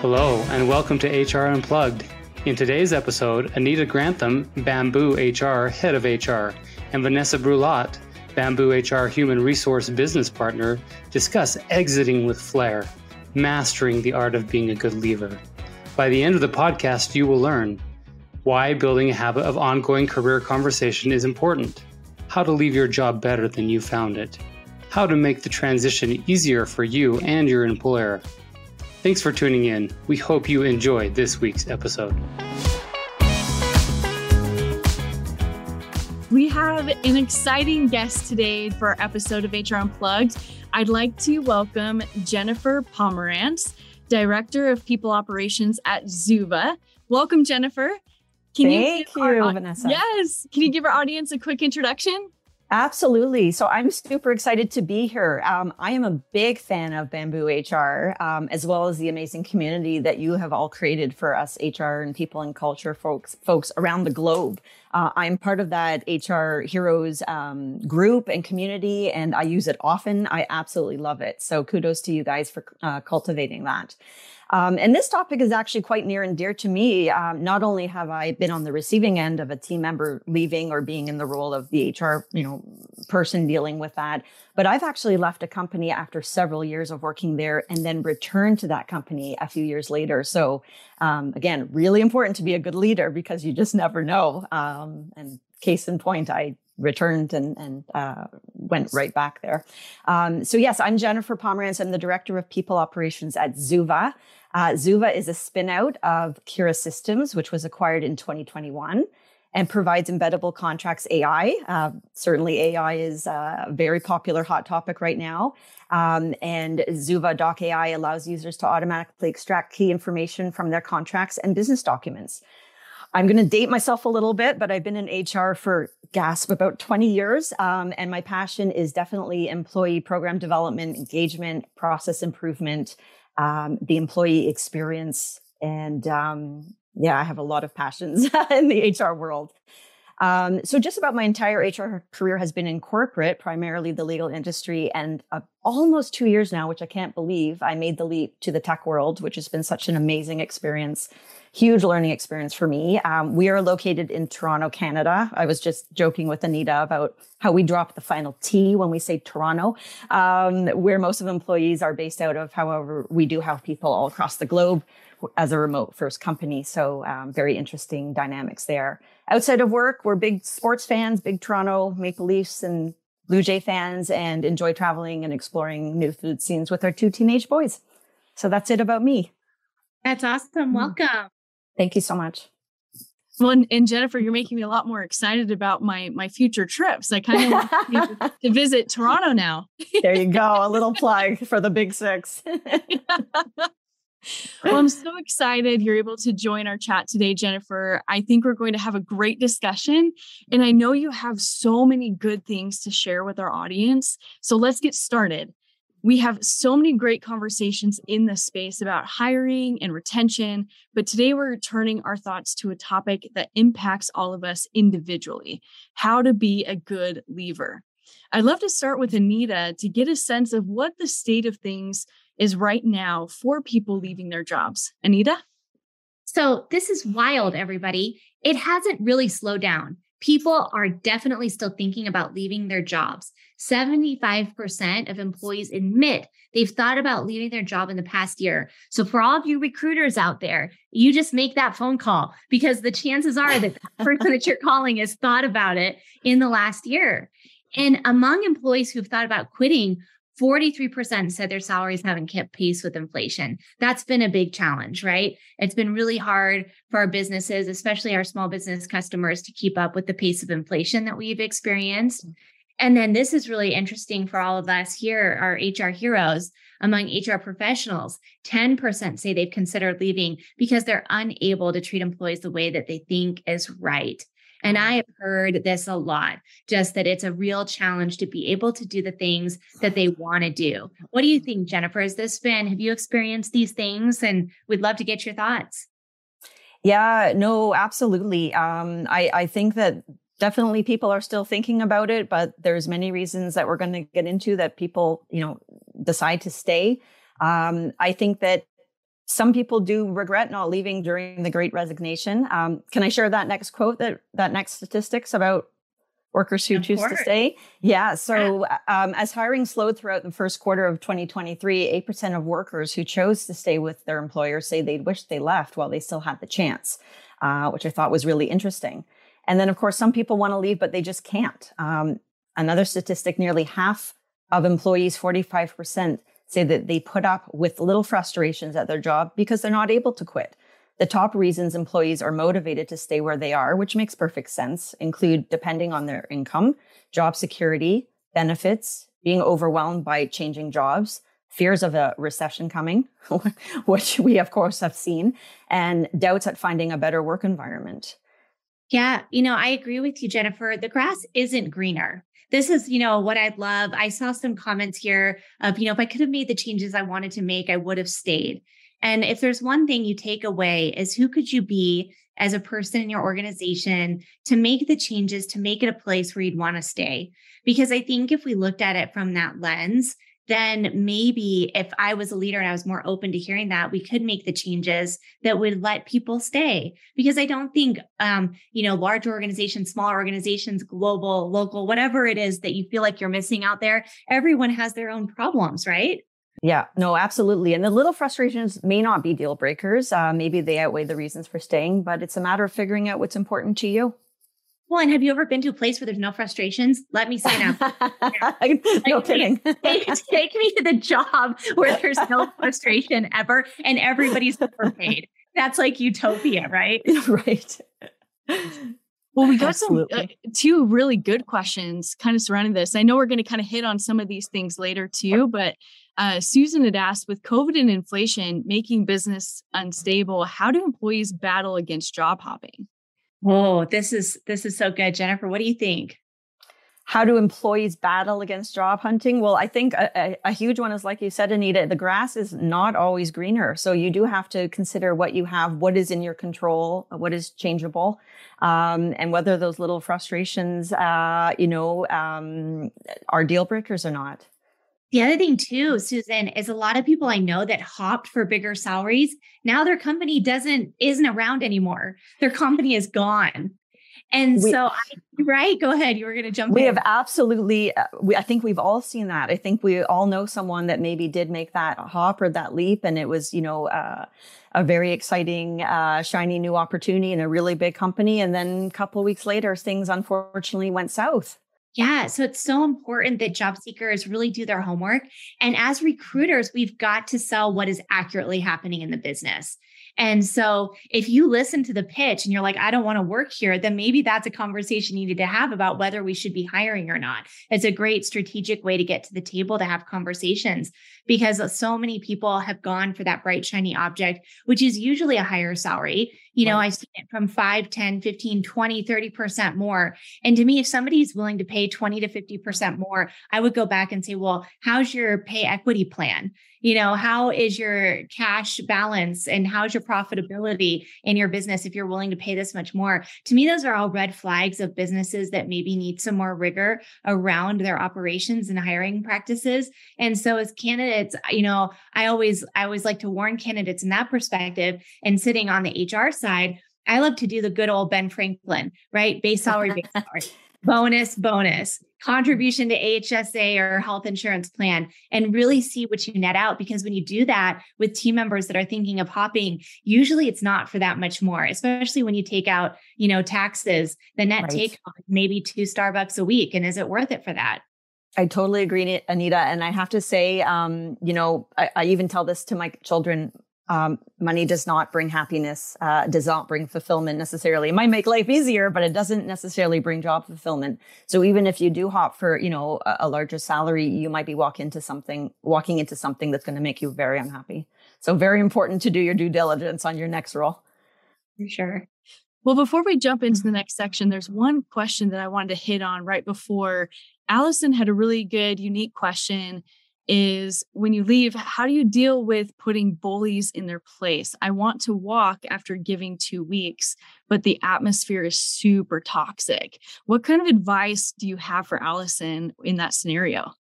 Hello, and welcome to HR Unplugged. In today's episode, Anita Grantham, Bamboo HR Head of HR, and Vanessa Brulotte, Bamboo HR Human Resource Business Partner, discuss exiting with flair, mastering the art of being a good leaver. By the end of the podcast, you will learn why building a habit of ongoing career conversation is important, how to leave your job better than you found it, how to make the transition easier for you and your employer Thanks for tuning in. We hope you enjoy this week's episode. We have an exciting guest today for our episode of HR Unplugged. I'd like to welcome Jennifer Pomerantz, Director of People Operations at Zuva. Welcome, Jennifer. Can Thank you, you our, Vanessa. Yes. Can you give our audience a quick introduction? Absolutely. So I'm super excited to be here. Um, I am a big fan of Bamboo HR, um, as well as the amazing community that you have all created for us HR and people and culture folks, folks around the globe. Uh, I'm part of that HR Heroes um, group and community, and I use it often. I absolutely love it. So kudos to you guys for uh, cultivating that. Um, and this topic is actually quite near and dear to me. Um, not only have I been on the receiving end of a team member leaving or being in the role of the HR, you know, person dealing with that, but I've actually left a company after several years of working there and then returned to that company a few years later. So um, again, really important to be a good leader because you just never know. Um, and case in point, I returned and, and uh, went right back there. Um, so yes, I'm Jennifer Pomerantz. I'm the director of people operations at Zuva. Uh, Zuva is a spinout of Kira Systems, which was acquired in 2021 and provides embeddable contracts AI. Uh, certainly, AI is a very popular hot topic right now. Um, and Zuva Doc AI allows users to automatically extract key information from their contracts and business documents. I'm going to date myself a little bit, but I've been in HR for gasp about 20 years. Um, and my passion is definitely employee program development, engagement, process improvement, um, the employee experience. And um, yeah, I have a lot of passions in the HR world. Um, so just about my entire HR career has been in corporate, primarily the legal industry, and uh, almost two years now, which I can't believe, I made the leap to the tech world, which has been such an amazing experience, huge learning experience for me. Um, we are located in Toronto, Canada. I was just joking with Anita about how we drop the final T when we say Toronto, um, where most of employees are based out of. However, we do have people all across the globe as a remote first company. So um, very interesting dynamics there. Outside of work, we're big sports fans, big Toronto Maple Leafs and Blue Jay fans, and enjoy traveling and exploring new food scenes with our two teenage boys. So that's it about me. That's awesome. Mm. Welcome. Thank you so much. Well, and, and, Jennifer, you're making me a lot more excited about my my future trips. I kind of want to, to visit Toronto now. there you go, a little plug for the Big Six well, I'm so excited you're able to join our chat today, Jennifer. I think we're going to have a great discussion. And I know you have so many good things to share with our audience. So let's get started. We have so many great conversations in this space about hiring and retention, but today we're turning our thoughts to a topic that impacts all of us individually how to be a good leaver. I'd love to start with Anita to get a sense of what the state of things is right now for people leaving their jobs. Anita? So, this is wild, everybody. It hasn't really slowed down. People are definitely still thinking about leaving their jobs. 75% of employees admit they've thought about leaving their job in the past year. So, for all of you recruiters out there, you just make that phone call because the chances are that the person that you're calling has thought about it in the last year. And among employees who've thought about quitting, 43% said their salaries haven't kept pace with inflation. That's been a big challenge, right? It's been really hard for our businesses, especially our small business customers, to keep up with the pace of inflation that we've experienced. Mm. And then this is really interesting for all of us here, our HR heroes. Among HR professionals, 10% say they've considered leaving because they're unable to treat employees the way that they think is right. And I have heard this a lot, just that it's a real challenge to be able to do the things that they want to do. What do you think, Jennifer? Has this been, have you experienced these things? And we'd love to get your thoughts. Yeah, no, absolutely. Um, I, I think that definitely people are still thinking about it, but there's many reasons that we're going to get into that people, you know, decide to stay. Um, I think that some people do regret not leaving during the great resignation. Um, can I share that next quote, that, that next statistics about workers who of choose course. to stay? Yeah. So, yeah. Um, as hiring slowed throughout the first quarter of 2023, 8% of workers who chose to stay with their employer say they'd wish they left while they still had the chance, uh, which I thought was really interesting. And then, of course, some people want to leave, but they just can't. Um, another statistic nearly half of employees, 45%, say that they put up with little frustrations at their job because they're not able to quit. The top reasons employees are motivated to stay where they are, which makes perfect sense, include depending on their income, job security, benefits, being overwhelmed by changing jobs, fears of a recession coming, which we of course have seen, and doubts at finding a better work environment. Yeah, you know, I agree with you, Jennifer. The grass isn't greener. This is, you know, what I'd love. I saw some comments here of, you know, if I could have made the changes I wanted to make, I would have stayed. And if there's one thing you take away is who could you be as a person in your organization to make the changes to make it a place where you'd want to stay? Because I think if we looked at it from that lens, then maybe if I was a leader and I was more open to hearing that, we could make the changes that would let people stay. Because I don't think, um, you know, large organizations, small organizations, global, local, whatever it is that you feel like you're missing out there, everyone has their own problems, right? Yeah, no, absolutely. And the little frustrations may not be deal breakers. Uh, maybe they outweigh the reasons for staying, but it's a matter of figuring out what's important to you. Well, and have you ever been to a place where there's no frustrations? Let me sign up. no kidding. take, take, me to the job where there's no frustration ever and everybody's overpaid. That's like utopia, right? right. Well, we got Absolutely. some uh, two really good questions kind of surrounding this. I know we're going to kind of hit on some of these things later too, but uh, Susan had asked with COVID and inflation making business unstable, how do employees battle against job hopping? Oh, this is this is so good, Jennifer. What do you think? How do employees battle against job hunting? Well, I think a, a, a, huge one is like you said, Anita, the grass is not always greener. So you do have to consider what you have, what is in your control, what is changeable, um, and whether those little frustrations, uh, you know, um, are deal breakers or not. The other thing too, Susan, is a lot of people I know that hopped for bigger salaries. Now their company doesn't isn't around anymore. Their company is gone. And we, so, I, right, go ahead. You were going to jump. We in. have absolutely. Uh, we, I think we've all seen that. I think we all know someone that maybe did make that hop or that leap, and it was, you know, uh, a very exciting, uh, shiny new opportunity in a really big company. And then a couple weeks later, things unfortunately went south. Yeah. So it's so important that job seekers really do their homework. And as recruiters, we've got to sell what is accurately happening in the business. And so if you listen to the pitch and you're like, I don't want to work here, then maybe that's a conversation you need to have about whether we should be hiring or not. It's a great strategic way to get to the table to have conversations because so many people have gone for that bright, shiny object, which is usually a higher salary. You know, right. I've seen it from 5, 10, 15, 20, 30% more. And to me, if somebody's willing to pay 20 to 50% more, I would go back and say, well, how's your pay equity plan? you know how is your cash balance and how's your profitability in your business if you're willing to pay this much more to me those are all red flags of businesses that maybe need some more rigor around their operations and hiring practices and so as candidates you know i always i always like to warn candidates in that perspective and sitting on the hr side I love to do the good old Ben Franklin, right? Base salary, base salary bonus, bonus, contribution to HSA or health insurance plan, and really see what you net out. Because when you do that with team members that are thinking of hopping, usually it's not for that much more, especially when you take out, you know, taxes, the net right. take maybe two Starbucks a week. And is it worth it for that? I totally agree, Anita. And I have to say, um, you know, I, I even tell this to my children um, money does not bring happiness, uh, does not bring fulfillment necessarily. It might make life easier, but it doesn't necessarily bring job fulfillment. So even if you do hop for, you know, a, a larger salary, you might be walking into something, walking into something that's going to make you very unhappy. So very important to do your due diligence on your next role. For sure. Well, before we jump into the next section, there's one question that I wanted to hit on right before. Allison had a really good, unique question is when you leave, how do you deal with putting bullies in their place? I want to walk after giving two weeks, but the atmosphere is super toxic. What kind of advice do you have for Allison in that scenario?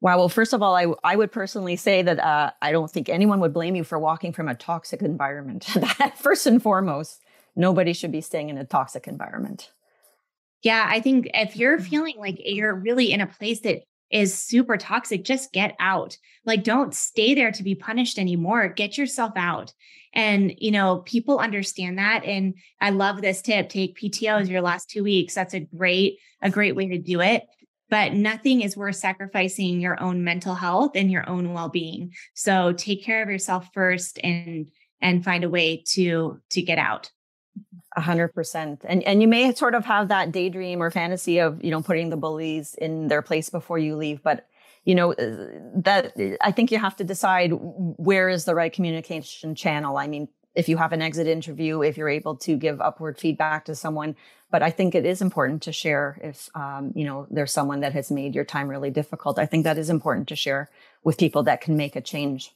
Wow. Well, first of all, I, I would personally say that uh, I don't think anyone would blame you for walking from a toxic environment. first and foremost, nobody should be staying in a toxic environment. Yeah, I think if you're mm-hmm. feeling like you're really in a place that is super toxic, just get out. Like, don't stay there to be punished anymore. Get yourself out. And, you know, people understand that. And I love this tip take PTO as your last two weeks. That's a great, a great way to do it. But nothing is worth sacrificing your own mental health and your own well-being. So take care of yourself first and and find a way to to get out. A hundred percent. And and you may sort of have that daydream or fantasy of, you know, putting the bullies in their place before you leave. But you know uh, that i think you have to decide where is the right communication channel i mean if you have an exit interview if you're able to give upward feedback to someone but i think it is important to share if um, you know there's someone that has made your time really difficult i think that is important to share with people that can make a change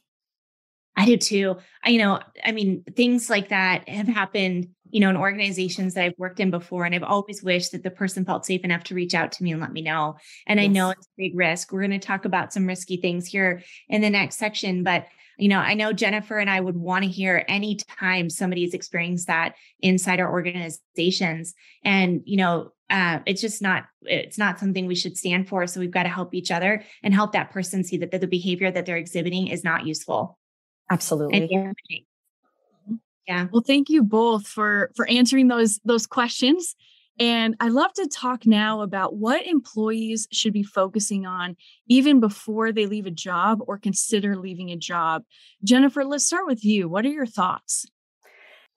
I do too. I, you know, I mean, things like that have happened, you know, in organizations that I've worked in before. And I've always wished that the person felt safe enough to reach out to me and let me know. And yes. I know it's a big risk. We're going to talk about some risky things here in the next section. But, you know, I know Jennifer and I would want to hear anytime somebody's experienced that inside our organizations. And, you know, uh, it's just not it's not something we should stand for so we've got to help each other and help that person see that the behavior that they're exhibiting is not useful Absolutely. Yeah. Well, thank you both for for answering those those questions. And I'd love to talk now about what employees should be focusing on even before they leave a job or consider leaving a job. Jennifer, let's start with you. What are your thoughts?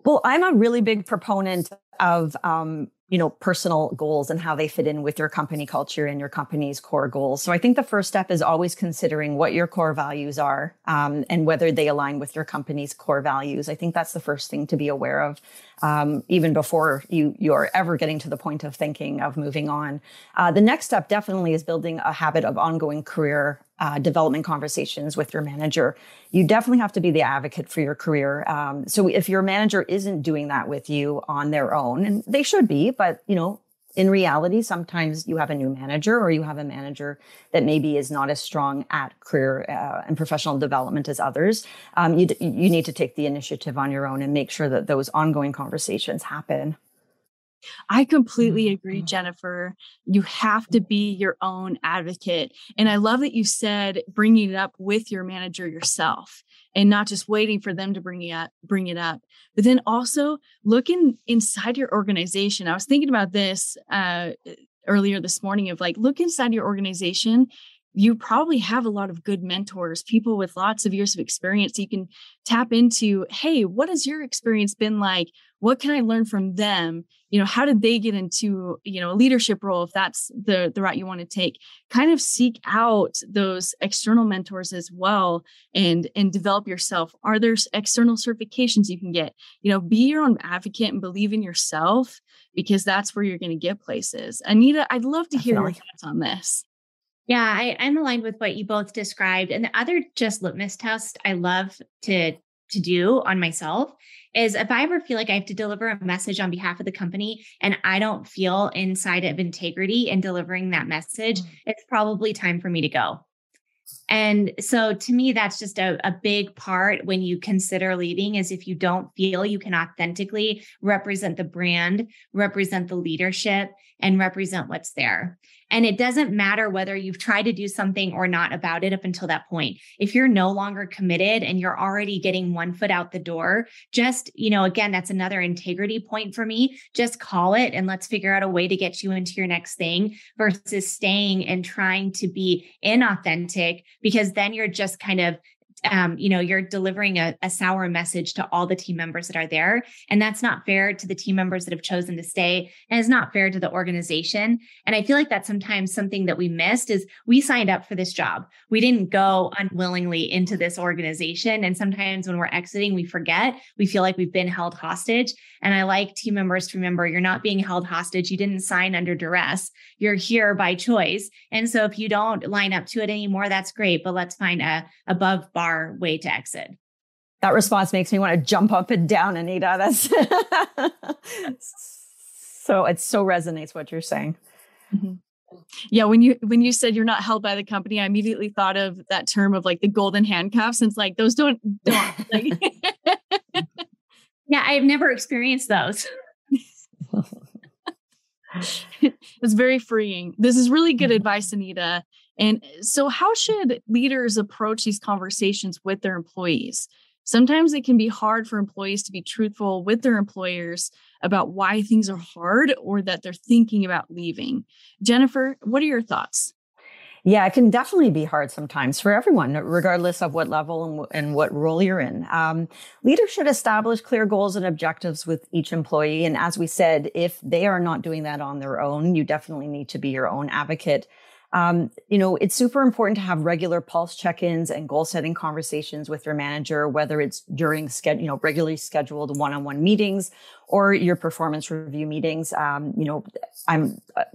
Well, I'm a really big proponent of um, you know personal goals and how they fit in with your company culture and your company's core goals. So i think the first step is always considering what your core values are um, and whether they align with your company's core values. I think that's the first thing to be aware of um, even before you you're ever getting to the point of thinking of moving on. Uh, the next step definitely is building a habit of ongoing career uh, development conversations with your manager. You definitely have to be the advocate for your career. Um, so if your manager isn't doing that with you on their own, and they should be, but you know, in reality, sometimes you have a new manager or you have a manager that maybe is not as strong at career uh, and professional development as others. Um, you, you need to take the initiative on your own and make sure that those ongoing conversations happen. I completely agree, mm-hmm. Jennifer. You have to be your own advocate. And I love that you said bringing it up with your manager yourself and not just waiting for them to bring it up, bring it up. But then also looking inside your organization. I was thinking about this uh, earlier this morning of like, look inside your organization you probably have a lot of good mentors, people with lots of years of experience. You can tap into, hey, what has your experience been like? What can I learn from them? You know, how did they get into, you know, a leadership role if that's the the route you want to take? Kind of seek out those external mentors as well and and develop yourself. Are there external certifications you can get? You know, be your own advocate and believe in yourself because that's where you're going to get places. Anita, I'd love to hear your thoughts on this. Yeah, I, I'm aligned with what you both described. And the other just litmus test I love to to do on myself is if I ever feel like I have to deliver a message on behalf of the company and I don't feel inside of integrity in delivering that message, mm-hmm. it's probably time for me to go. And so to me, that's just a, a big part when you consider leaving is if you don't feel you can authentically represent the brand, represent the leadership, and represent what's there. And it doesn't matter whether you've tried to do something or not about it up until that point. If you're no longer committed and you're already getting one foot out the door, just, you know, again, that's another integrity point for me. Just call it and let's figure out a way to get you into your next thing versus staying and trying to be inauthentic because then you're just kind of um, you know, you're delivering a, a, sour message to all the team members that are there. And that's not fair to the team members that have chosen to stay. And it's not fair to the organization. And I feel like that's sometimes something that we missed is we signed up for this job. We didn't go unwillingly into this organization. And sometimes when we're exiting, we forget, we feel like we've been held hostage. And I like team members to remember you're not being held hostage. You didn't sign under duress. You're here by choice. And so if you don't line up to it anymore, that's great. But let's find a above bar our way to exit. That response makes me want to jump up and down, Anita. That's so it so resonates what you're saying. Mm-hmm. Yeah, when you when you said you're not held by the company, I immediately thought of that term of like the golden handcuffs. And it's like those don't don't like Yeah, I've never experienced those. it's very freeing. This is really good Mhm. advice, Anita. And so, how should leaders approach these conversations with their employees? Sometimes it can be hard for employees to be truthful with their employers about why things are hard or that they're thinking about leaving. Jennifer, what are your thoughts? Yeah, it can definitely be hard sometimes for everyone, regardless of what level and, w- and what role you're in. Um, leaders should establish clear goals and objectives with each employee. And as we said, if they are not doing that on their own, you definitely need to be your own advocate. Um, you know, it's super important to have regular pulse check-ins and goal-setting conversations with your manager, whether it's during schedule, you know, regularly scheduled one-on-one meetings or your performance review meetings. Um, you know, I'm a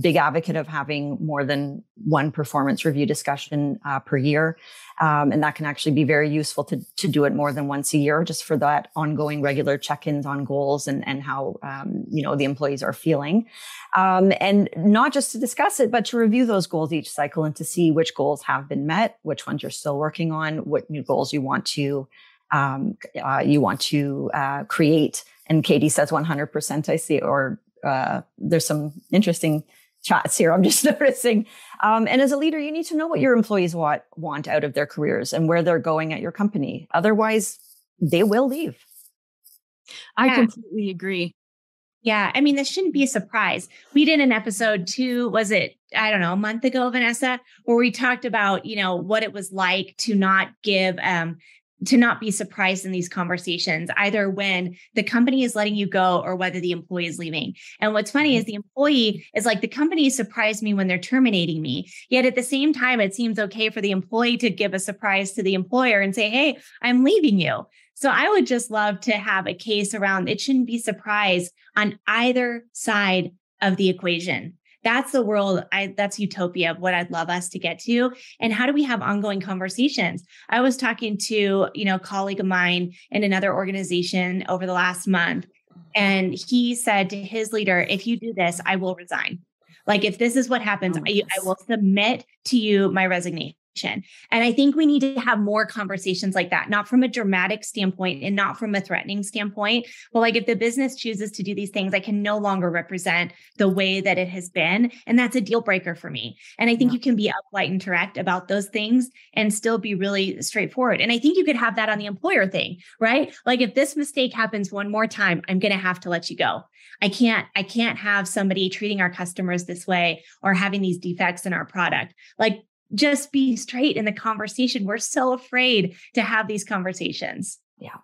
big advocate of having more than one performance review discussion uh, per year. Um, and that can actually be very useful to, to do it more than once a year, just for that ongoing regular check-ins on goals and, and how, um, you know, the employees are feeling. Um, and not just to discuss it, but to review those goals each cycle and to see which goals have been met, which ones you're still working on, what new goals you want to, um, uh, you want to uh, create. And Katie says 100%, I see, or uh, there's some interesting chats here. I'm just noticing. Um, and as a leader, you need to know what your employees want want out of their careers and where they're going at your company. Otherwise, they will leave. I Yeah. completely agree. Yeah, I mean, this shouldn't be a surprise. We did an episode two, was it, I don't know, a month ago, Vanessa, where we talked about, you know, what it was like to not give, um, to not be surprised in these conversations, either when the company is letting you go or whether the employee is leaving. And what's funny mm-hmm. is the employee is like, the company surprised me when they're terminating me. Yet at the same time, it seems okay for the employee to give a surprise to the employer and say, Hey, I'm leaving you. So I would just love to have a case around it shouldn't be surprise on either side of the equation. That's the world I that's utopia of what I'd love us to get to. And how do we have ongoing conversations? I was talking to, you know, a colleague of mine in another organization over the last month and he said to his leader, if you do this, I will resign. Like if this is what happens, Oh, I. I will submit to you my resignation. And I think we need to have more conversations like that, not from a dramatic standpoint and not from a threatening standpoint. But like if the business chooses to do these things, I can no longer represent the way that it has been. And that's a deal breaker for me. And I think Yeah. you can be upright and direct about those things and still be really straightforward. And I think you could have that on the employer thing, right? Like if this mistake happens one more time, I'm going to have to let you go. I can't, I can't have somebody treating our customers this way or having these defects in our product. Like just be straight in the conversation. We're so afraid to have these conversations. Yeah.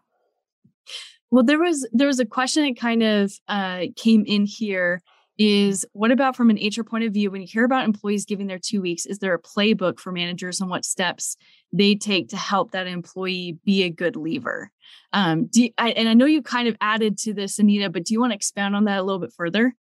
Well, there was there was a question that kind of uh, came in here. Is what about from an HR point of view? When you hear about employees giving their two weeks, is there a playbook for managers on what steps they take to help that employee be a good leaver? Um, do you- I, and I know you kind of added to this, Anita, but do you want to expound on that a little bit further?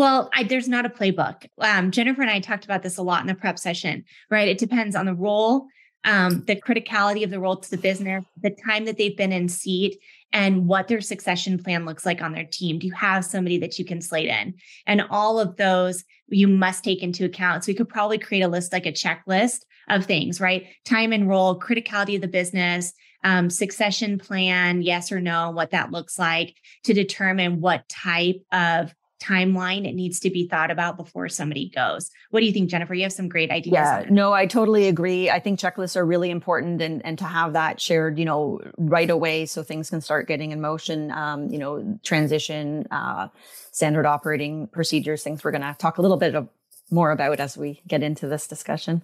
Well, I, there's not a playbook. Um, Jennifer and I talked about this a lot in the prep session, right? It depends on the role, um, the criticality of the role to the business, the time that they've been in seat, and what their succession plan looks like on their team. Do you have somebody that you can slate in? And all of those you must take into account. So we could probably create a list like a checklist of things, right? Time and role, criticality of the business, um, succession plan, yes or no, what that looks like to determine what type of timeline it needs to be thought about before somebody goes. What do you think, Jennifer? You have some great ideas. Yeah, no, I totally agree. I think checklists are really important and, and to have that shared, you know, right away so things can start getting in motion, um, you know, transition, uh, standard operating procedures, things we're going to talk a little bit of, more about as we get into this discussion.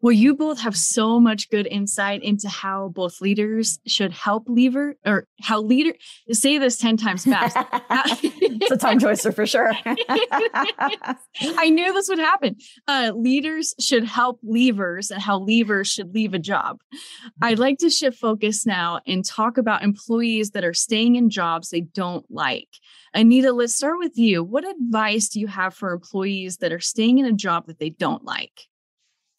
Well, you both have so much good insight into how both leaders should help leaver or how leader say this 10 times fast. it's a tongue twister for sure. I knew this would happen. Uh, leaders should help leavers and how leavers should leave a job. I'd like to shift focus now and talk about employees that are staying in jobs they don't like. Anita, let's start with you. What advice do you have for employees that are staying in a job that they don't like?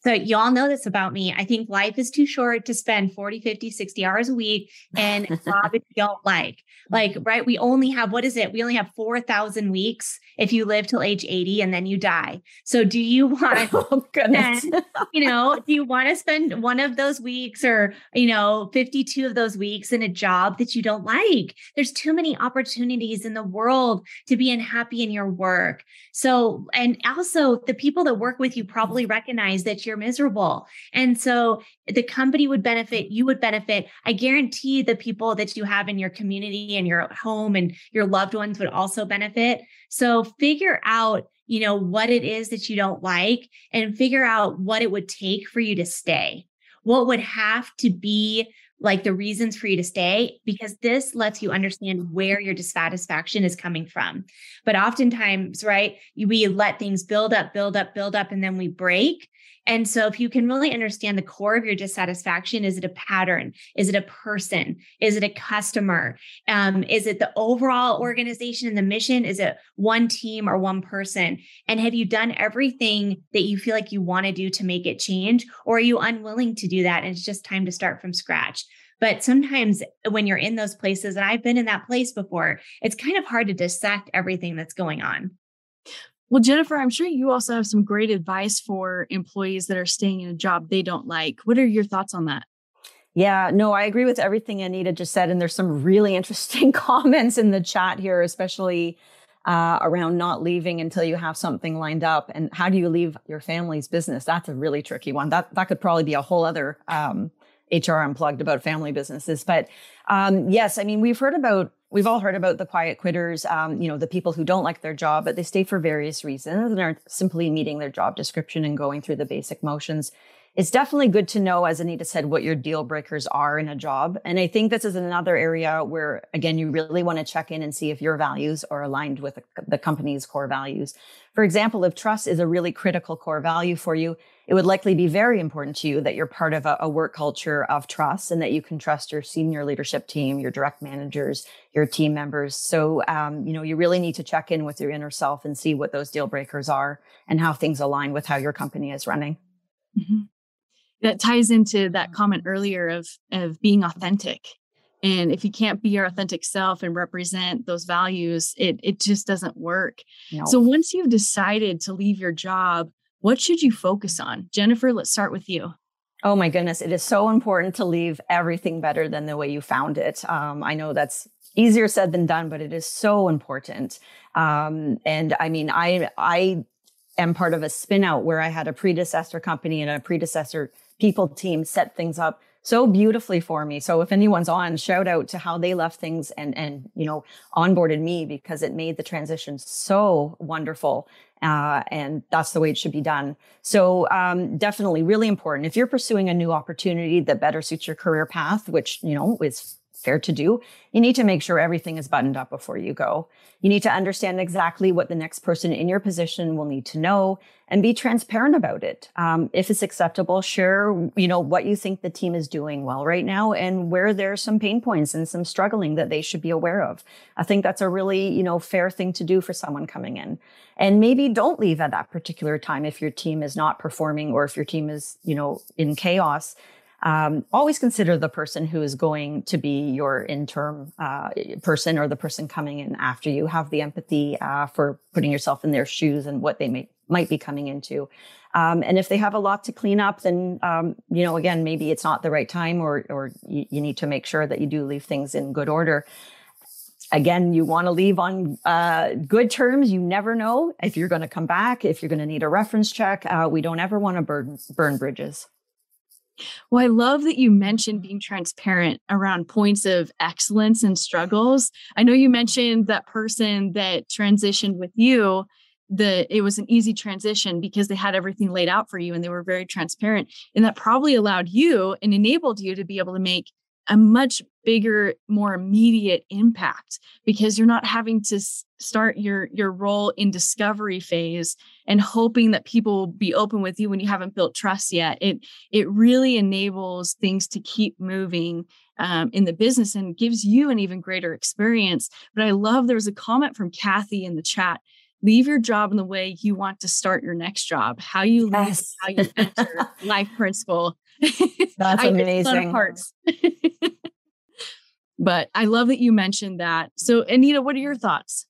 So you all know this about me. I think life is too short to spend 40, 50, 60 hours a week and a job you don't like. Like, right? We only have, what is it? We only have 4,000 weeks if you live till age 80 and then you die. So do you want, oh, goodness. Spend, you know, do you want to spend one of those weeks or, you know, 52 of those weeks in a job that you don't like? There's too many opportunities in the world to be unhappy in your work. So, and also the people that work with you probably recognize that you're you're miserable. And so the company would benefit, you would benefit. I guarantee the people that you have in your community and your home and your loved ones would also benefit. So figure out you know what it is that you don't like and figure out what it would take for you to stay what would have to be like the reasons for you to stay because this lets you understand where your dissatisfaction is coming from. But oftentimes, right, we let things build up, build up, build up, and then we break. And so, if you can really understand the core of your dissatisfaction, is it a pattern? Is it a person? Is it a customer? Um, is it the overall organization and the mission? Is it one team or one person? And have you done everything that you feel like you want to do to make it change? Or are you unwilling to do that? And it's just time to start from scratch. But sometimes when you're in those places, and I've been in that place before, it's kind of hard to dissect everything that's going on. Well, Jennifer, I'm sure you also have some great advice for employees that are staying in a job they don't like. What are your thoughts on that? Yeah, no, I agree with everything Anita just said. And there's some really interesting comments in the chat here, especially uh, around not leaving until you have something lined up. And how do you leave your family's business? That's a really tricky one. That that could probably be a whole other um, HR Unplugged about family businesses. But um, yes, I mean, we've heard about, we've all heard about the quiet quitters, um, you know, the people who don't like their job, but they stay for various reasons and aren't simply meeting their job description and going through the basic motions it's definitely good to know, as Anita said, what your deal breakers are in a job. And I think this is another area where, again, you really want to check in and see if your values are aligned with the company's core values. For example, if trust is a really critical core value for you, it would likely be very important to you that you're part of a, a work culture of trust and that you can trust your senior leadership team, your direct managers, your team members. So, um, you know, you really need to check in with your inner self and see what those deal breakers are and how things align with how your company is running. Mm-hmm that ties into that comment earlier of of being authentic and if you can't be your authentic self and represent those values it it just doesn't work no. so once you've decided to leave your job what should you focus on? Jennifer let's start with you. Oh my goodness it is so important to leave everything better than the way you found it. Um, i know that's easier said than done but it is so important. Um, and i mean i i am part of a spin out where i had a predecessor company and a predecessor people team set things up so beautifully for me. So if anyone's on, shout out to how they left things and and you know onboarded me because it made the transition so wonderful. Uh, and that's the way it should be done. So um, definitely really important. If you're pursuing a new opportunity that better suits your career path, which you know is fair to do, you need to make sure everything is buttoned up before you go. You need to understand exactly what the next person in your position will need to know and be transparent about it. Um, if it's acceptable, share, you know, what you think the team is doing well right now and where there's some pain points and some struggling that they should be aware of. I think that's a really, you know, fair thing to do for someone coming in. And maybe don't leave at that particular time if your team is not performing or if your team is, you know, in chaos um, always consider the person who is going to be your interim uh, person or the person coming in after you. Have the empathy uh, for putting yourself in their shoes and what they may, might be coming into. Um, and if they have a lot to clean up, then um, you know, again, maybe it's not the right time, or or you, you, need to make sure that you do leave things in good order. Again, you want to leave on uh, good terms. You never know if you're going to come back, if you're going to need a reference check. Uh, we don't ever want to burn burn bridges. Well, I love that you mentioned being transparent around points of excellence and struggles. I know you mentioned that person that transitioned with you that it was an easy transition because they had everything laid out for you and they were very transparent and that probably allowed you and enabled you to be able to make a much bigger more immediate impact because you're not having to start your your role in discovery phase and hoping that people will be open with you when you haven't built trust yet it it really enables things to keep moving um, in the business and gives you an even greater experience but i love there was a comment from kathy in the chat leave your job in the way you want to start your next job. How you leave, how you enter life principle. That's I- it's a lot of amazing. parts. but I love that you mentioned that. So, Anita, what are your thoughts?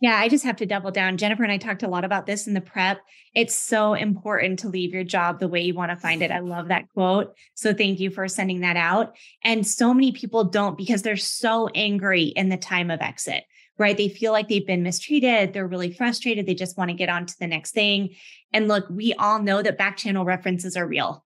Yeah, I just have to double down. Jennifer and I talked a lot about this in the prep. It's so important to leave your job the way you want to find it. I love that quote. So thank you for sending that out. And so many people don't because they're so angry in the time of exit, right? They feel like they've been mistreated. They're really frustrated. They just want to get on to the next thing. And look, we all know that back channel references are real.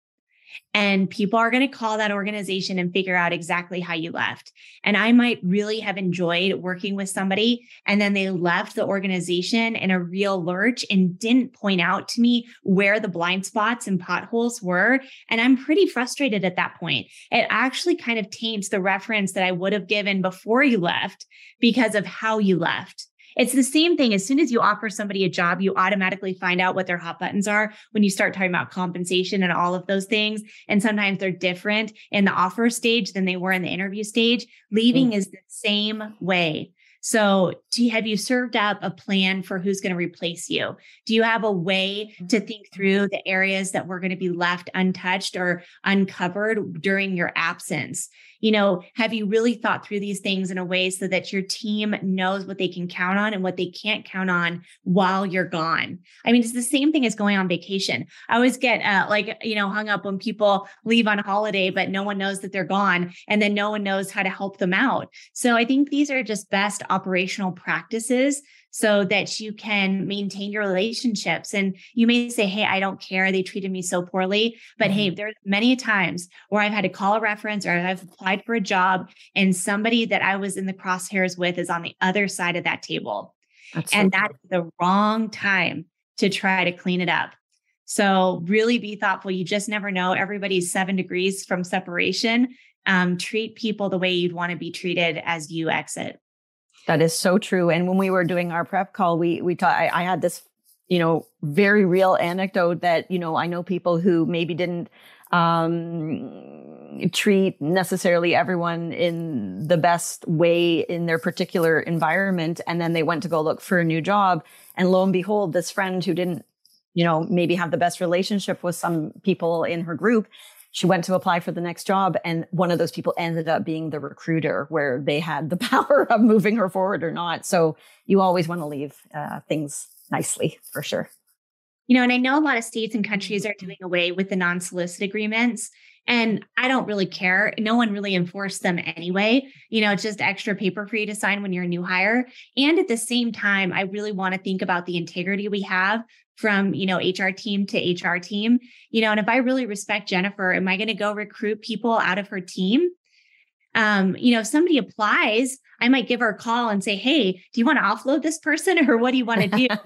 And people are going to call that organization and figure out exactly how you left. And I might really have enjoyed working with somebody and then they left the organization in a real lurch and didn't point out to me where the blind spots and potholes were. And I'm pretty frustrated at that point. It actually kind of taints the reference that I would have given before you left because of how you left. It's the same thing. As soon as you offer somebody a job, you automatically find out what their hot buttons are when you start talking about compensation and all of those things. And sometimes they're different in the offer stage than they were in the interview stage. Leaving mm. is the same way. So, do you, have you served up a plan for who's going to replace you? Do you have a way to think through the areas that were going to be left untouched or uncovered during your absence? You know, have you really thought through these things in a way so that your team knows what they can count on and what they can't count on while you're gone? I mean, it's the same thing as going on vacation. I always get uh, like, you know, hung up when people leave on holiday, but no one knows that they're gone and then no one knows how to help them out. So I think these are just best operational practices so that you can maintain your relationships. And you may say, Hey, I don't care. They treated me so poorly. But hey, there's many times where I've had to call a reference or I've applied for a job and somebody that I was in the crosshairs with is on the other side of that table. That's so and that's the wrong time to try to clean it up. So really be thoughtful. You just never know. Everybody's seven degrees from separation. Um, treat people the way you'd want to be treated as you exit. That is so true. And when we were doing our prep call, we we taught. I, I had this, you know, very real anecdote that you know I know people who maybe didn't um, treat necessarily everyone in the best way in their particular environment, and then they went to go look for a new job, and lo and behold, this friend who didn't, you know, maybe have the best relationship with some people in her group she went to apply for the next job and one of those people ended up being the recruiter where they had the power of moving her forward or not so you always want to leave uh, things nicely for sure You know, and I know a lot of states and countries are doing away with the non solicit agreements. And I don't really care. No one really enforced them anyway. You know, it's just extra paper for you to sign when you're a new hire. And at the same time, I really want to think about the integrity we have from, you know, HR team to HR team. You know, and if I really respect Jennifer, am I going to go recruit people out of her team? Um, you know, if somebody applies, I might give her a call and say, Hey, do you want to offload this person or what do you want to do?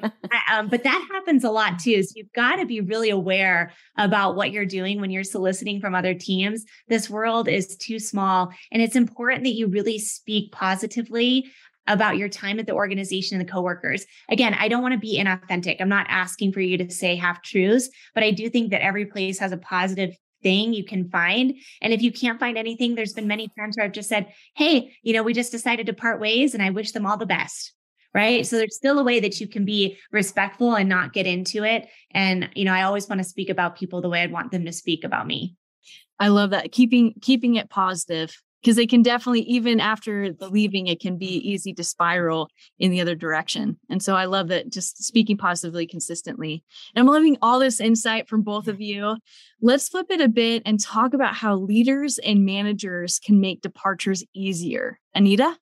Um, but that happens a lot too. So you've got to be really aware about what you're doing when you're soliciting from other teams. This world is too small. And it's important that you really speak positively about your time at the organization and the coworkers. Again, I don't want to be inauthentic. I'm not asking for you to say half truths, but I do think that every place has a positive thing you can find. And if you can't find anything, there's been many times where I've just said, Hey, you know, we just decided to part ways and I wish them all the best. Right. So there's still a way that you can be respectful and not get into it. And, you know, I always want to speak about people the way I'd want them to speak about me. I love that. Keeping keeping it positive because they can definitely even after the leaving it can be easy to spiral in the other direction. And so I love that just speaking positively consistently. And I'm loving all this insight from both of you. Let's flip it a bit and talk about how leaders and managers can make departures easier. Anita?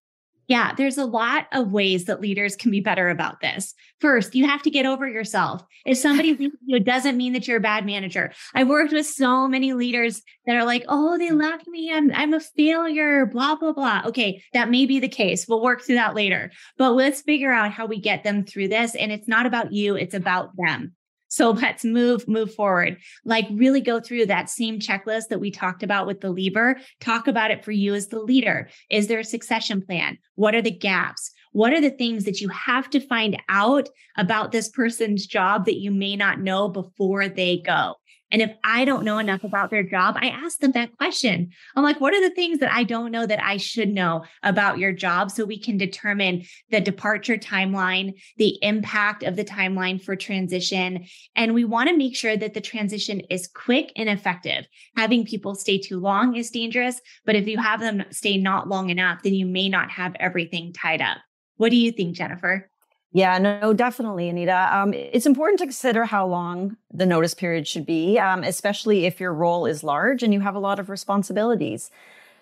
Yeah, there's a lot of ways that leaders can be better about this. First, you have to get over yourself. If somebody leaves you, it doesn't mean that you're a bad manager. I've worked with so many leaders that are like, oh, they left me. I'm, I'm a failure, blah, blah, blah. Okay, that may be the case. We'll work through that later. But let's figure out how we get them through this. And it's not about you, it's about them. So let's move move forward. Like really go through that same checklist that we talked about with the lever. Talk about it for you as the leader. Is there a succession plan? What are the gaps? What are the things that you have to find out about this person's job that you may not know before they go? And if I don't know enough about their job, I ask them that question. I'm like, what are the things that I don't know that I should know about your job so we can determine the departure timeline, the impact of the timeline for transition. And we want to make sure that the transition is quick and effective. Having people stay too long is dangerous, but if you have them stay not long enough, then you may not have everything tied up. What do you think, Jennifer? Yeah, no, definitely, Anita. Um, it's important to consider how long the notice period should be, um, especially if your role is large and you have a lot of responsibilities.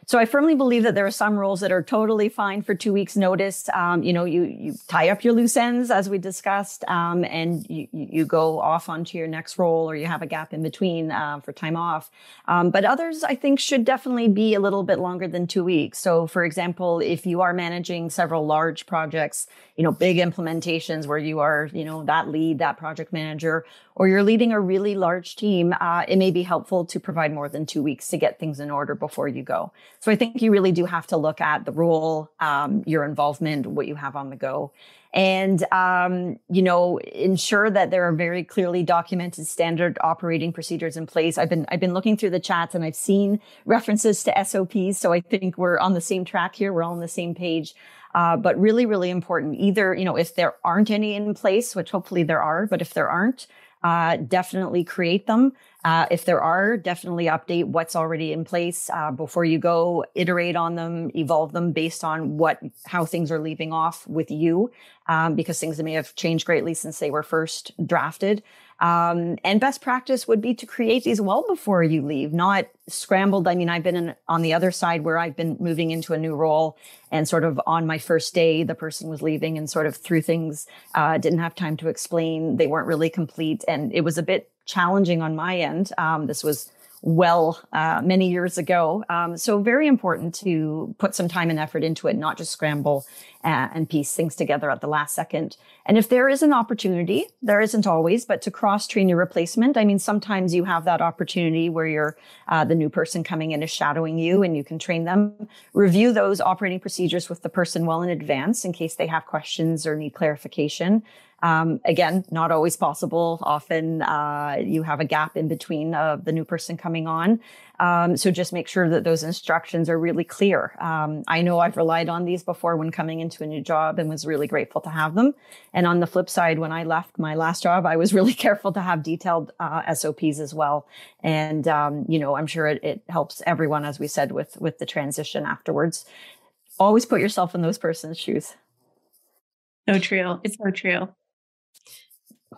So I firmly believe that there are some roles that are totally fine for two weeks notice. Um, you know, you, you tie up your loose ends as we discussed, um, and you, you go off onto your next role or you have a gap in between uh, for time off. Um, but others, I think, should definitely be a little bit longer than two weeks. So for example, if you are managing several large projects, you know, big implementations where you are, you know, that lead, that project manager, or you're leading a really large team, uh, it may be helpful to provide more than two weeks to get things in order before you go. So I think you really do have to look at the role, um, your involvement, what you have on the go, and um, you know ensure that there are very clearly documented standard operating procedures in place. I've been I've been looking through the chats and I've seen references to SOPs, so I think we're on the same track here. We're all on the same page. Uh, but really, really important. Either you know if there aren't any in place, which hopefully there are, but if there aren't, uh, definitely create them. Uh, if there are, definitely update what's already in place uh, before you go. Iterate on them, evolve them based on what how things are leaving off with you, um, because things may have changed greatly since they were first drafted. Um, and best practice would be to create these well before you leave, not scrambled. I mean, I've been in, on the other side where I've been moving into a new role and sort of on my first day, the person was leaving and sort of threw things, uh, didn't have time to explain. They weren't really complete. And it was a bit challenging on my end. Um, this was well uh, many years ago. Um, so very important to put some time and effort into it, not just scramble uh, and piece things together at the last second. And if there is an opportunity, there isn't always, but to cross train your replacement, I mean, sometimes you have that opportunity where you're uh, the new person coming in is shadowing you and you can train them. Review those operating procedures with the person well in advance in case they have questions or need clarification. Um, again, not always possible. Often uh, you have a gap in between uh, the new person coming on. Um, so just make sure that those instructions are really clear. Um, I know I've relied on these before when coming into a new job and was really grateful to have them. And on the flip side, when I left my last job, I was really careful to have detailed uh, SOPs as well. And um, you know, I'm sure it, it helps everyone, as we said, with with the transition afterwards. Always put yourself in those person's shoes. So true. It's so true.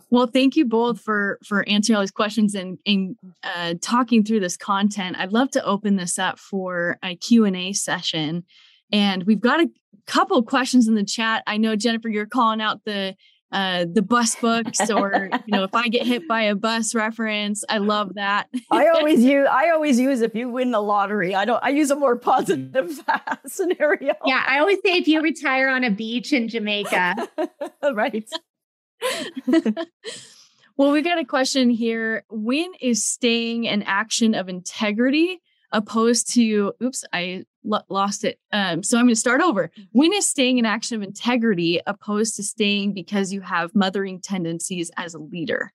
Well, thank you both for for answering all these questions and, and uh, talking through this content. I'd love to open this up for a Q&A session. And we've got a couple of questions in the chat. I know Jennifer, you're calling out the uh, the bus books or you know if i get hit by a bus reference i love that i always use i always use if you win the lottery i don't i use a more positive scenario yeah i always say if you retire on a beach in jamaica right well, we got a question here. When is staying an action of integrity opposed to, oops, I lo- lost it. Um, so I'm going to start over. Mm-hmm. When is staying an action of integrity opposed to staying because you have mothering tendencies as a leader?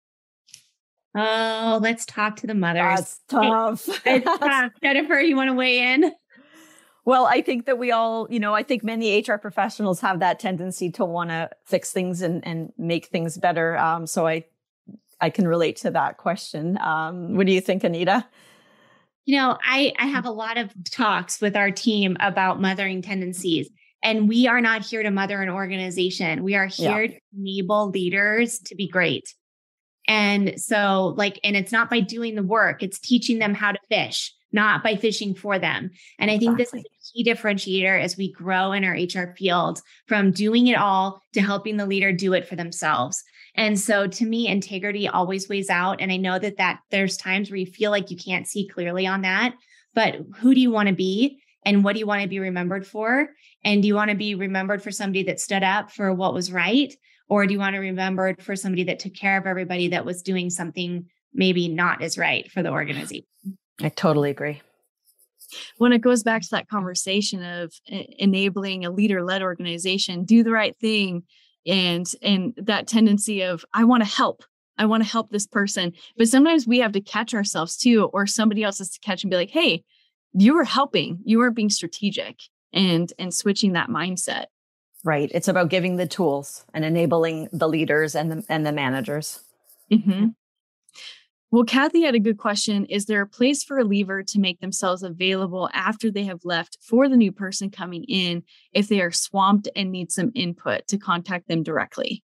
Oh, let's talk to the mothers. That's tough. it's tough. Jennifer, you want to weigh in? Well, I think that we all, you know, I think many HR professionals have that tendency to want to fix things and, and make things better. Um, so I, I can relate to that question. Um, what do you think, Anita? You know, I, I have a lot of talks with our team about mothering tendencies. And we are not here to mother an organization. We are here yeah. to enable leaders to be great. And so, like, and it's not by doing the work, it's teaching them how to fish not by fishing for them. And I think exactly. this is a key differentiator as we grow in our HR field from doing it all to helping the leader do it for themselves. And so to me, integrity always weighs out. And I know that that there's times where you feel like you can't see clearly on that, but who do you want to be? And what do you want to be remembered for? And do you want to be remembered for somebody that stood up for what was right? Or do you want to be remembered for somebody that took care of everybody that was doing something maybe not as right for the organization? I totally agree. When it goes back to that conversation of enabling a leader led organization, do the right thing and and that tendency of I want to help. I want to help this person. But sometimes we have to catch ourselves too, or somebody else has to catch and be like, hey, you were helping, you weren't being strategic and and switching that mindset. Right. It's about giving the tools and enabling the leaders and the and the managers. Mm-hmm. Well, Kathy had a good question. Is there a place for a leaver to make themselves available after they have left for the new person coming in if they are swamped and need some input to contact them directly?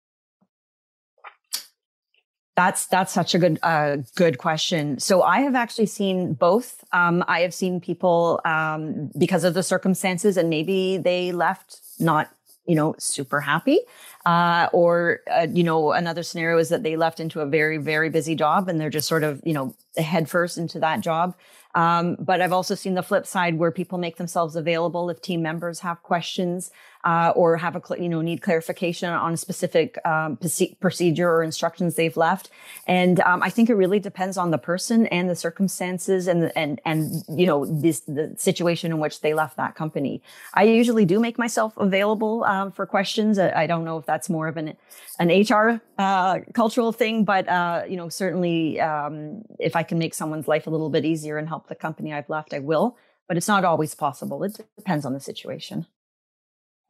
That's that's such a good uh, good question. So I have actually seen both. Um, I have seen people um, because of the circumstances, and maybe they left not you know super happy, uh, or uh, you know another scenario is that they left into a very very busy job and they're just sort of you know head first into that job. Um, but I've also seen the flip side where people make themselves available if team members have questions uh, or have a you know need clarification on a specific um, procedure or instructions they've left. And um, I think it really depends on the person and the circumstances and and and you know this the situation in which they left that company. I usually do make myself available um, for questions. I, I, don't know if that's more of an an HR uh, cultural thing, but uh, you know certainly um, if I can make someone's life a little bit easier and help the company I've left, I will. But it's not always possible. It depends on the situation.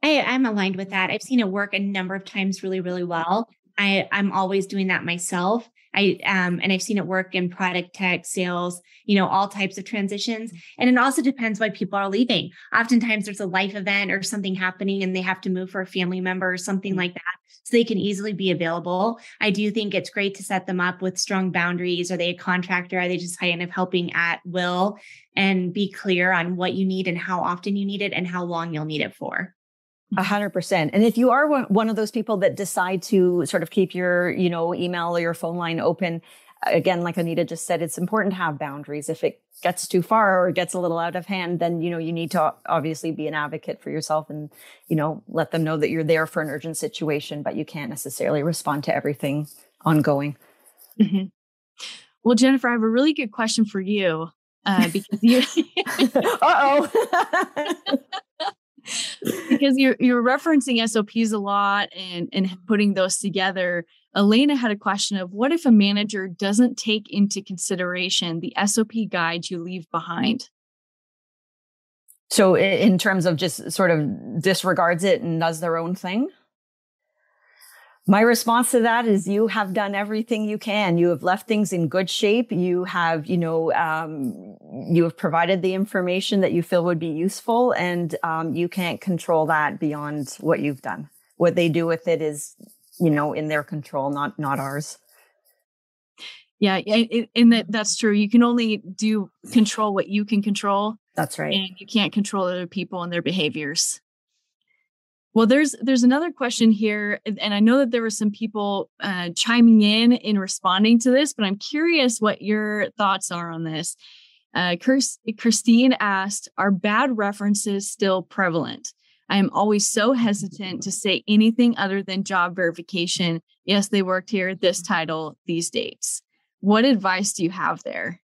I, I'm aligned with that. I've seen it work a number of times really, really well. I, I'm always doing that myself. I um and I've seen it work in product tech, sales, you know, all types of transitions. And it also depends why people are leaving. Oftentimes there's a life event or something happening and they have to move for a family member or something mm-hmm. like that. So they can easily be available. I do think it's great to set them up with strong boundaries. Are they a contractor? Are they just kind of helping at will and be clear on what you need and how often you need it and how long you'll need it for? A hundred percent. And if you are one of those people that decide to sort of keep your, you know, email or your phone line open, again, like Anita just said, it's important to have boundaries. If it gets too far or gets a little out of hand, then, you know, you need to obviously be an advocate for yourself and, you know, let them know that you're there for an urgent situation, but you can't necessarily respond to everything ongoing. Mm-hmm. Well, Jennifer, I have a really good question for you. Uh, because you, uh oh, because you're you're referencing SOPs a lot and and mm-hmm. putting those together. Elena had a question of what if a manager doesn't take into consideration the SOP guide you leave behind? So in terms of just sort of disregards it and does their own thing? My response to that is you have done everything you can. You have left things in good shape. You have, you know, um, you have provided the information that you feel would be useful, and um, you can't control that beyond what you've done. What they do with it is, you know, in their control, not not ours. Yeah, and that that's true. You can only do control what you can control. That's right. And you can't control other people and their behaviors. Well, there's there's another question here, and I know that there were some people uh, chiming in in responding to this, but I'm curious what your thoughts are on this. Uh, Christine asked, "Are bad references still prevalent?" I am always so hesitant to say anything other than job verification. Yes, they worked here, this title, these dates. What advice do you have there?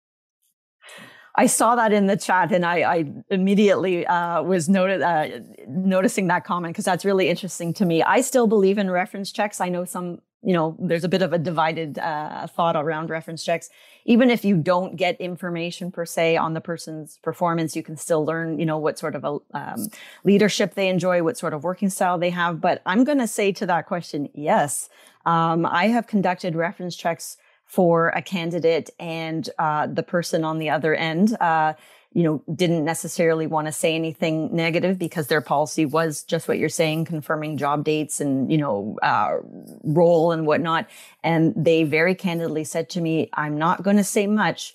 I saw that in the chat and I, I immediately uh, was noted, uh, noticing that comment because that's really interesting to me. I still believe in reference checks. I know some, you know, there's a bit of a divided uh, thought around reference checks. Even if you don't get information per se on the person's performance, you can still learn, you know, what sort of a um, leadership they enjoy, what sort of working style they have. But I'm going to say to that question, yes. Um, I have conducted reference checks for a candidate and uh, the person on the other end uh, you know didn't necessarily want to say anything negative because their policy was just what you're saying confirming job dates and you know uh, role and whatnot. And they very candidly said to me i'm not going to say much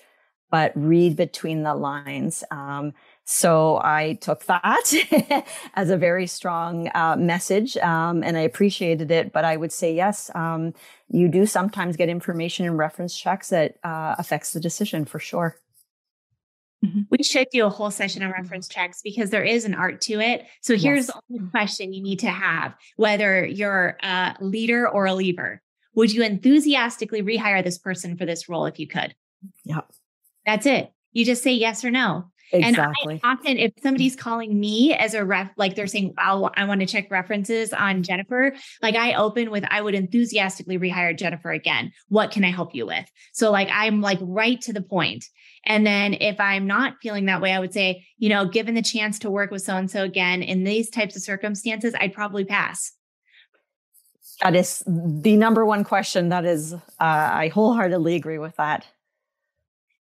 but read between the lines. Um, so I took that as a very strong uh, message, um, and I appreciated it. But I would say yes, um, you do sometimes get information in reference checks that uh, affects the decision for sure. Mm-hmm. We should do a whole session on reference checks because there is an art to it. So here's yes. the only question you need to have whether you're a leader or a leaver. Would you enthusiastically rehire this person for this role if you could? Yeah. That's it. You just say yes or no. Exactly. And I often, if somebody's calling me as a ref, like they're saying, "I'll, I want to check references on Jennifer," like I open with, "I would enthusiastically rehire Jennifer again. What can I help you with?" So like I'm like right to the point. And then if I'm not feeling that way, I would say, you know, given the chance to work with so and so again in these types of circumstances, I'd probably pass. That is the number one question. That is, uh, I wholeheartedly agree with that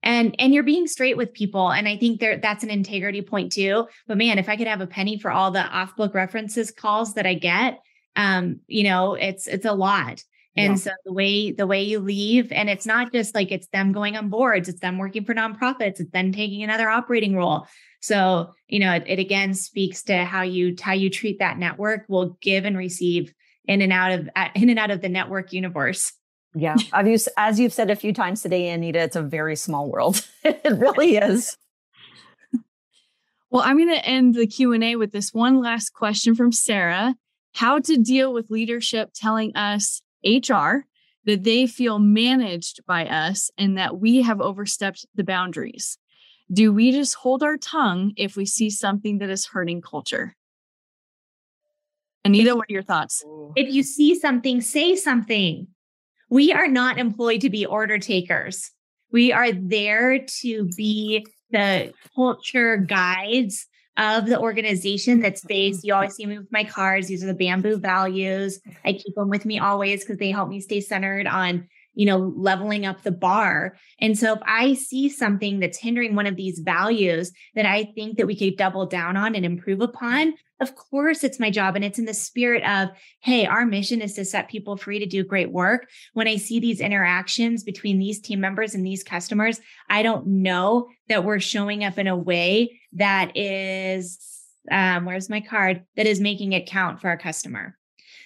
and and you're being straight with people and i think there that's an integrity point too. But man if i could have a penny for all the off book references calls that i get um you know it's it's a lot. And yeah. so the way the way you leave and it's not just like it's them going on boards it's them working for nonprofits it's then taking another operating role. So you know it, it again speaks to how you how you treat that network will give and receive in and out of in and out of the network universe yeah, I've used, as you've said a few times today, Anita, it's a very small world. it really is. Well, I'm going to end the Q&A with this one last question from Sarah. How to deal with leadership telling us HR that they feel managed by us and that we have overstepped the boundaries. Do we just hold our tongue if we see something that is hurting culture? Anita, what are your thoughts? If you see something, say something. We are not employed to be order takers. We are there to be the culture guides of the organization that's based. You always see me with my cards. These are the bamboo values. I keep them with me always because they help me stay centered on you know, leveling up the bar. And so if I see something that's hindering one of these values that I think that we could double down on and improve upon, of course it's my job. And it's in the spirit of, hey, our mission is to set people free to do great work. When I see these interactions between these team members and these customers, I don't know that we're showing up in a way that is, um, where's my card, that is making it count for our customer.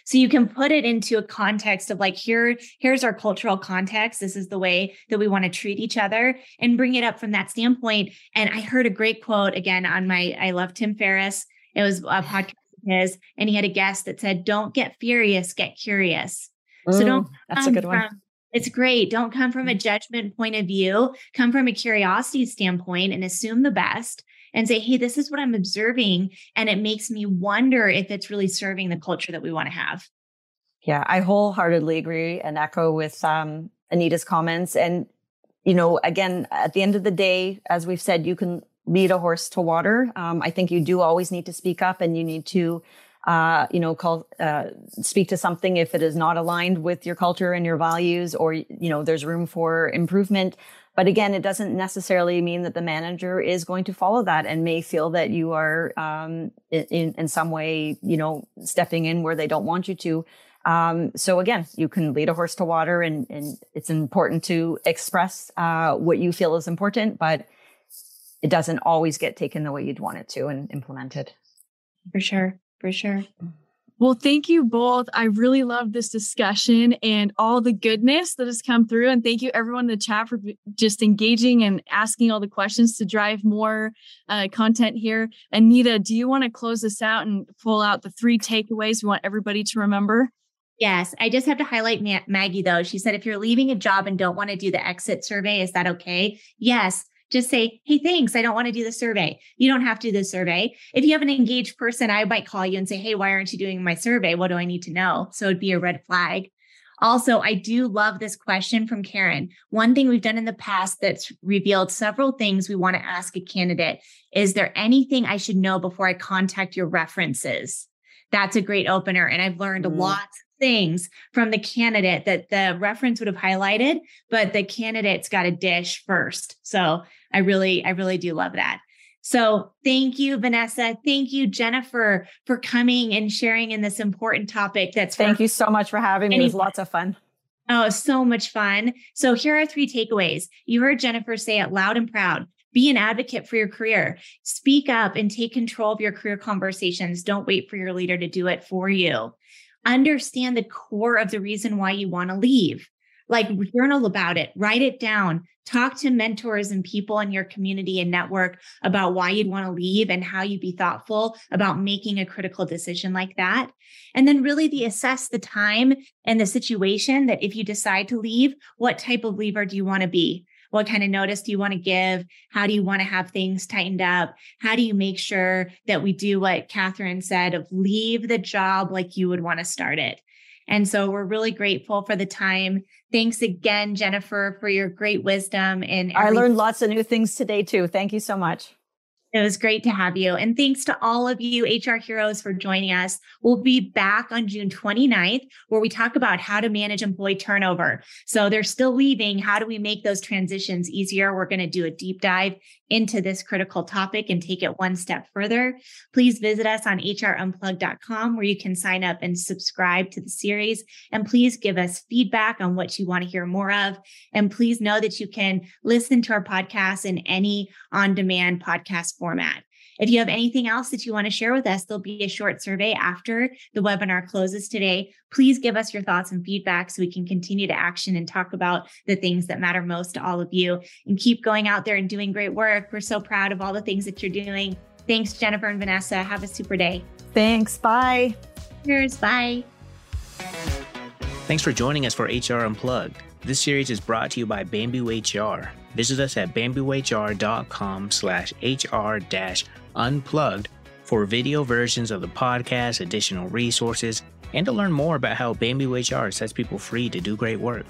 So you can put it into a context of like, here, here's our cultural context. This is the way that we want to treat each other and bring it up from that standpoint. And I heard a great quote again on my, I love Tim Ferriss. It was a podcast of his, and he had a guest that said, Don't get furious, get curious. Mm, so don't that's a good one. From, it's great. Don't come from a mm. judgment point of view. Come from a curiosity standpoint and assume the best and say, hey, this is what I'm observing. And it makes me wonder if it's really serving the culture that we want to have. Yeah, I wholeheartedly agree and echo with um, Anita's comments. And, you know, again, at the end of the day, as we've said, you can lead a horse to water. Um, I think you do always need to speak up and you need to, uh, you know, call, uh, speak to something if it is not aligned with your culture and your values, or, you know, there's room for improvement. But again, it doesn't necessarily mean that the manager is going to follow that and may feel that you are um, in, in some way, you know, stepping in where they don't want you to. Um, so again, you can lead a horse to water, and, and it's important to express uh, what you feel is important, but it doesn't always get taken the way you'd want it to and implemented. For sure, for sure. Well, thank you both. I really love this discussion and all the goodness that has come through. And thank you, everyone in the chat, for just engaging and asking all the questions to drive more uh, content here. Anita, do you want to close this out and pull out the three takeaways we want everybody to remember? Yes, I just have to highlight Maggie though. She said, if you're leaving a job and don't want to do the exit survey, is that okay? Yes, just say, Hey, thanks. I don't want to do the survey. You don't have to do the survey. If you have an engaged person, I might call you and say, Hey, why aren't you doing my survey? What do I need to know? So it'd be a red flag. Also, I do love this question from Karen. One thing we've done in the past that's revealed several things we want to ask a candidate is there anything I should know before I contact your references? That's a great opener. And I've learned mm. lots of things from the candidate that the reference would have highlighted, but the candidate's got a dish first. So I really, I really do love that. So thank you, Vanessa. Thank you, Jennifer, for coming and sharing in this important topic. That's thank you so much for having me. It was lots of fun. Oh, so much fun. So here are three takeaways. You heard Jennifer say it loud and proud. Be an advocate for your career. Speak up and take control of your career conversations. Don't wait for your leader to do it for you. Understand the core of the reason why you want to leave like journal about it, write it down, talk to mentors and people in your community and network about why you'd want to leave and how you'd be thoughtful about making a critical decision like that. And then really the assess the time and the situation that if you decide to leave, what type of leaver do you want to be? What kind of notice do you want to give? How do you want to have things tightened up? How do you make sure that we do what Catherine said of leave the job like you would want to start it? And so we're really grateful for the time. Thanks again, Jennifer, for your great wisdom. And I learned lots of new things today, too. Thank you so much. It was great to have you. And thanks to all of you HR heroes for joining us. We'll be back on June 29th, where we talk about how to manage employee turnover. So they're still leaving. How do we make those transitions easier? We're going to do a deep dive into this critical topic and take it one step further. Please visit us on hrunplug.com, where you can sign up and subscribe to the series. And please give us feedback on what you want to hear more of. And please know that you can listen to our podcast in any on demand podcast format. If you have anything else that you want to share with us, there'll be a short survey after the webinar closes today. Please give us your thoughts and feedback so we can continue to action and talk about the things that matter most to all of you and keep going out there and doing great work. We're so proud of all the things that you're doing. Thanks, Jennifer and Vanessa. Have a super day. Thanks. Bye. Cheers. Bye. Thanks for joining us for HR Unplugged. This series is brought to you by Bamboo HR. Visit us at bamboohr.com slash hr dash unplugged for video versions of the podcast, additional resources, and to learn more about how Bamboo HR sets people free to do great work.